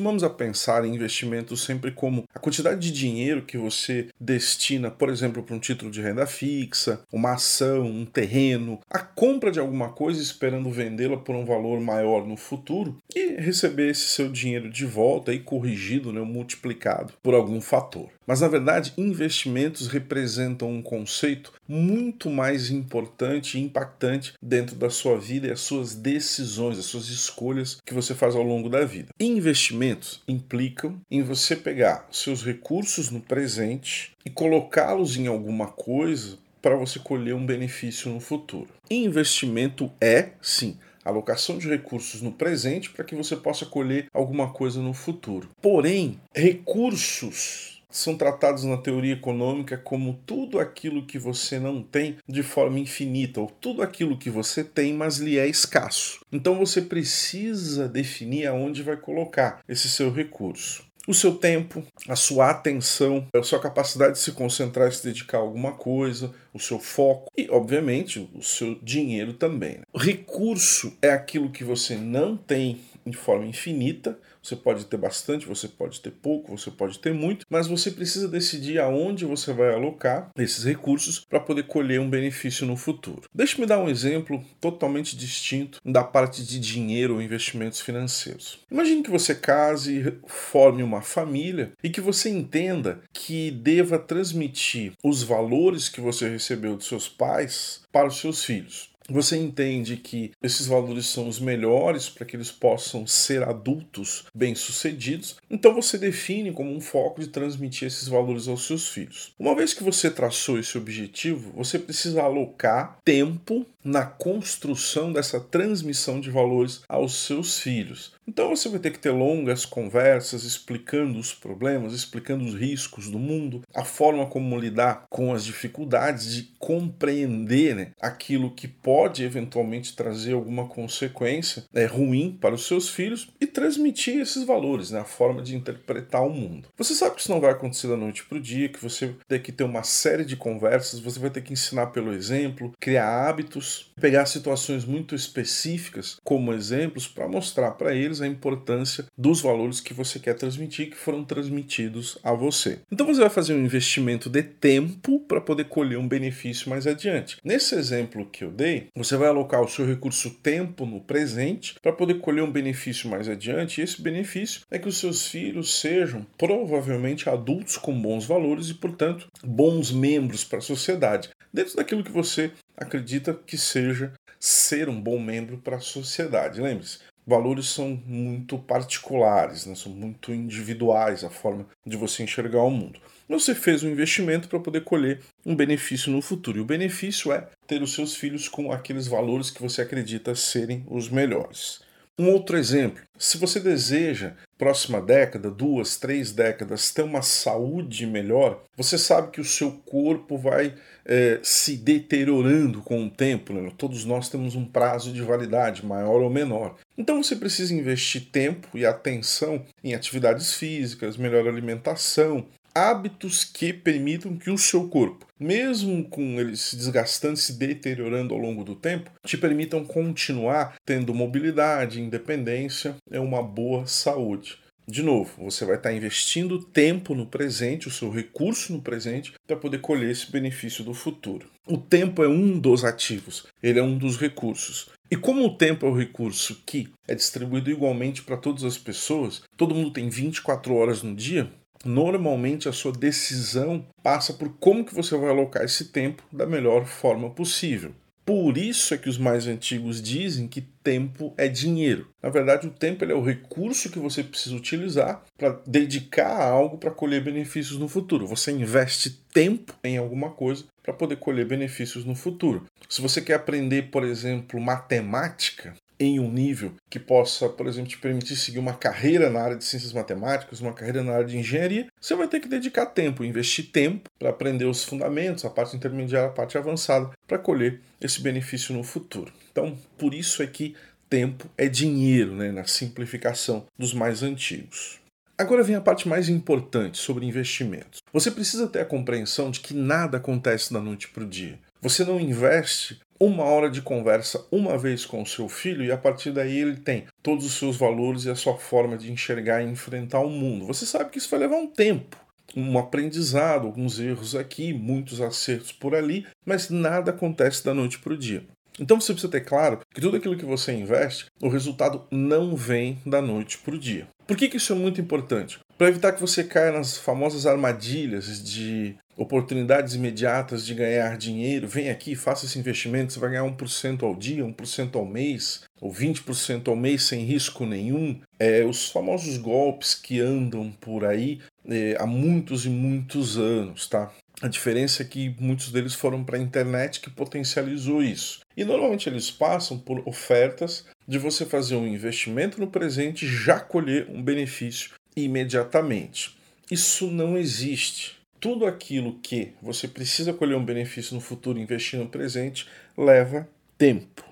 costumamos a pensar em investimentos sempre como a quantidade de dinheiro que você destina, por exemplo, para um título de renda fixa, uma ação, um terreno, a compra de alguma coisa esperando vendê-la por um valor maior no futuro e receber esse seu dinheiro de volta e corrigido, né, multiplicado por algum fator. Mas na verdade, investimentos representam um conceito muito mais importante e impactante dentro da sua vida e as suas decisões, as suas escolhas que você faz ao longo da vida. Investimentos implicam em você pegar seus recursos no presente e colocá-los em alguma coisa para você colher um benefício no futuro. Investimento é, sim, alocação de recursos no presente para que você possa colher alguma coisa no futuro. Porém, recursos são tratados na teoria econômica como tudo aquilo que você não tem de forma infinita, ou tudo aquilo que você tem, mas lhe é escasso. Então você precisa definir aonde vai colocar esse seu recurso. O seu tempo, a sua atenção, a sua capacidade de se concentrar e se dedicar a alguma coisa, o seu foco e, obviamente, o seu dinheiro também. O recurso é aquilo que você não tem de forma infinita, você pode ter bastante, você pode ter pouco, você pode ter muito, mas você precisa decidir aonde você vai alocar esses recursos para poder colher um benefício no futuro. Deixe-me dar um exemplo totalmente distinto da parte de dinheiro ou investimentos financeiros. Imagine que você case forme uma família e que você entenda que deva transmitir os valores que você recebeu dos seus pais para os seus filhos você entende que esses valores são os melhores para que eles possam ser adultos bem-sucedidos, então você define como um foco de transmitir esses valores aos seus filhos. Uma vez que você traçou esse objetivo, você precisa alocar tempo na construção dessa transmissão de valores aos seus filhos. Então você vai ter que ter longas conversas explicando os problemas, explicando os riscos do mundo, a forma como lidar com as dificuldades de compreender né, aquilo que pode eventualmente trazer alguma consequência é, ruim para os seus filhos e transmitir esses valores, né, a forma de interpretar o mundo. Você sabe que isso não vai acontecer da noite para o dia, que você ter que ter uma série de conversas, você vai ter que ensinar pelo exemplo, criar hábitos, pegar situações muito específicas como exemplos para mostrar para eles a importância dos valores que você quer transmitir que foram transmitidos a você. Então você vai fazer um investimento de tempo para poder colher um benefício mais adiante. Nesse exemplo que eu dei, você vai alocar o seu recurso tempo no presente para poder colher um benefício mais adiante, e esse benefício é que os seus filhos sejam provavelmente adultos com bons valores e, portanto, bons membros para a sociedade, dentro daquilo que você acredita que seja ser um bom membro para a sociedade. Lembre-se, valores são muito particulares, né? são muito individuais a forma de você enxergar o mundo. Você fez um investimento para poder colher um benefício no futuro. E o benefício é ter os seus filhos com aqueles valores que você acredita serem os melhores. Um outro exemplo: se você deseja, próxima década, duas, três décadas, ter uma saúde melhor, você sabe que o seu corpo vai é, se deteriorando com o tempo. Né? Todos nós temos um prazo de validade, maior ou menor. Então você precisa investir tempo e atenção em atividades físicas, melhor alimentação, hábitos que permitam que o seu corpo, mesmo com ele se desgastando, se deteriorando ao longo do tempo, te permitam continuar tendo mobilidade, independência e uma boa saúde. De novo, você vai estar investindo tempo no presente, o seu recurso no presente, para poder colher esse benefício do futuro. O tempo é um dos ativos, ele é um dos recursos. E como o tempo é o recurso que é distribuído igualmente para todas as pessoas, todo mundo tem 24 horas no dia, normalmente a sua decisão passa por como que você vai alocar esse tempo da melhor forma possível. Por isso é que os mais antigos dizem que tempo é dinheiro. Na verdade, o tempo é o recurso que você precisa utilizar para dedicar a algo para colher benefícios no futuro. Você investe tempo em alguma coisa para poder colher benefícios no futuro. Se você quer aprender, por exemplo, matemática, em um nível que possa, por exemplo, te permitir seguir uma carreira na área de ciências matemáticas, uma carreira na área de engenharia, você vai ter que dedicar tempo, investir tempo para aprender os fundamentos, a parte intermediária, a parte avançada, para colher esse benefício no futuro. Então, por isso é que tempo é dinheiro, né, na simplificação dos mais antigos. Agora vem a parte mais importante sobre investimentos. Você precisa ter a compreensão de que nada acontece da noite para o dia. Você não investe uma hora de conversa uma vez com o seu filho e a partir daí ele tem todos os seus valores e a sua forma de enxergar e enfrentar o mundo. Você sabe que isso vai levar um tempo, um aprendizado, alguns erros aqui, muitos acertos por ali, mas nada acontece da noite para o dia. Então você precisa ter claro que tudo aquilo que você investe, o resultado não vem da noite para o dia. Por que, que isso é muito importante? Para evitar que você caia nas famosas armadilhas de oportunidades imediatas de ganhar dinheiro, vem aqui, faça esse investimento, você vai ganhar 1% ao dia, 1% ao mês, ou 20% ao mês sem risco nenhum. É, os famosos golpes que andam por aí é, há muitos e muitos anos, tá? A diferença é que muitos deles foram para a internet que potencializou isso. E normalmente eles passam por ofertas de você fazer um investimento no presente e já colher um benefício imediatamente. Isso não existe. Tudo aquilo que você precisa colher um benefício no futuro investindo no presente leva tempo.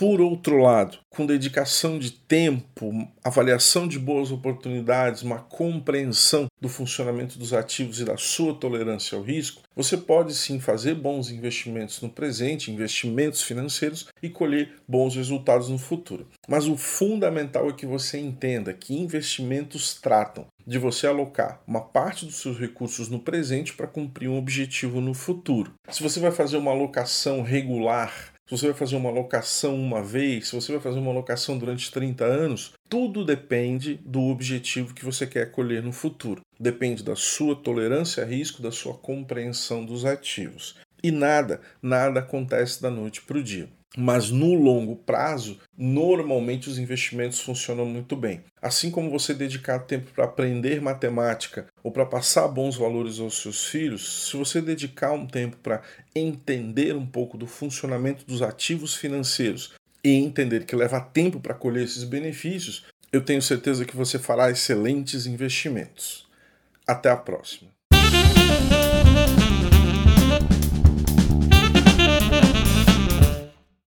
Por outro lado, com dedicação de tempo, avaliação de boas oportunidades, uma compreensão do funcionamento dos ativos e da sua tolerância ao risco, você pode sim fazer bons investimentos no presente, investimentos financeiros e colher bons resultados no futuro. Mas o fundamental é que você entenda que investimentos tratam de você alocar uma parte dos seus recursos no presente para cumprir um objetivo no futuro. Se você vai fazer uma alocação regular se você vai fazer uma alocação uma vez, se você vai fazer uma alocação durante 30 anos, tudo depende do objetivo que você quer colher no futuro. Depende da sua tolerância a risco, da sua compreensão dos ativos. E nada, nada acontece da noite para o dia. Mas no longo prazo, normalmente os investimentos funcionam muito bem. Assim como você dedicar tempo para aprender matemática ou para passar bons valores aos seus filhos, se você dedicar um tempo para entender um pouco do funcionamento dos ativos financeiros e entender que leva tempo para colher esses benefícios, eu tenho certeza que você fará excelentes investimentos. Até a próxima.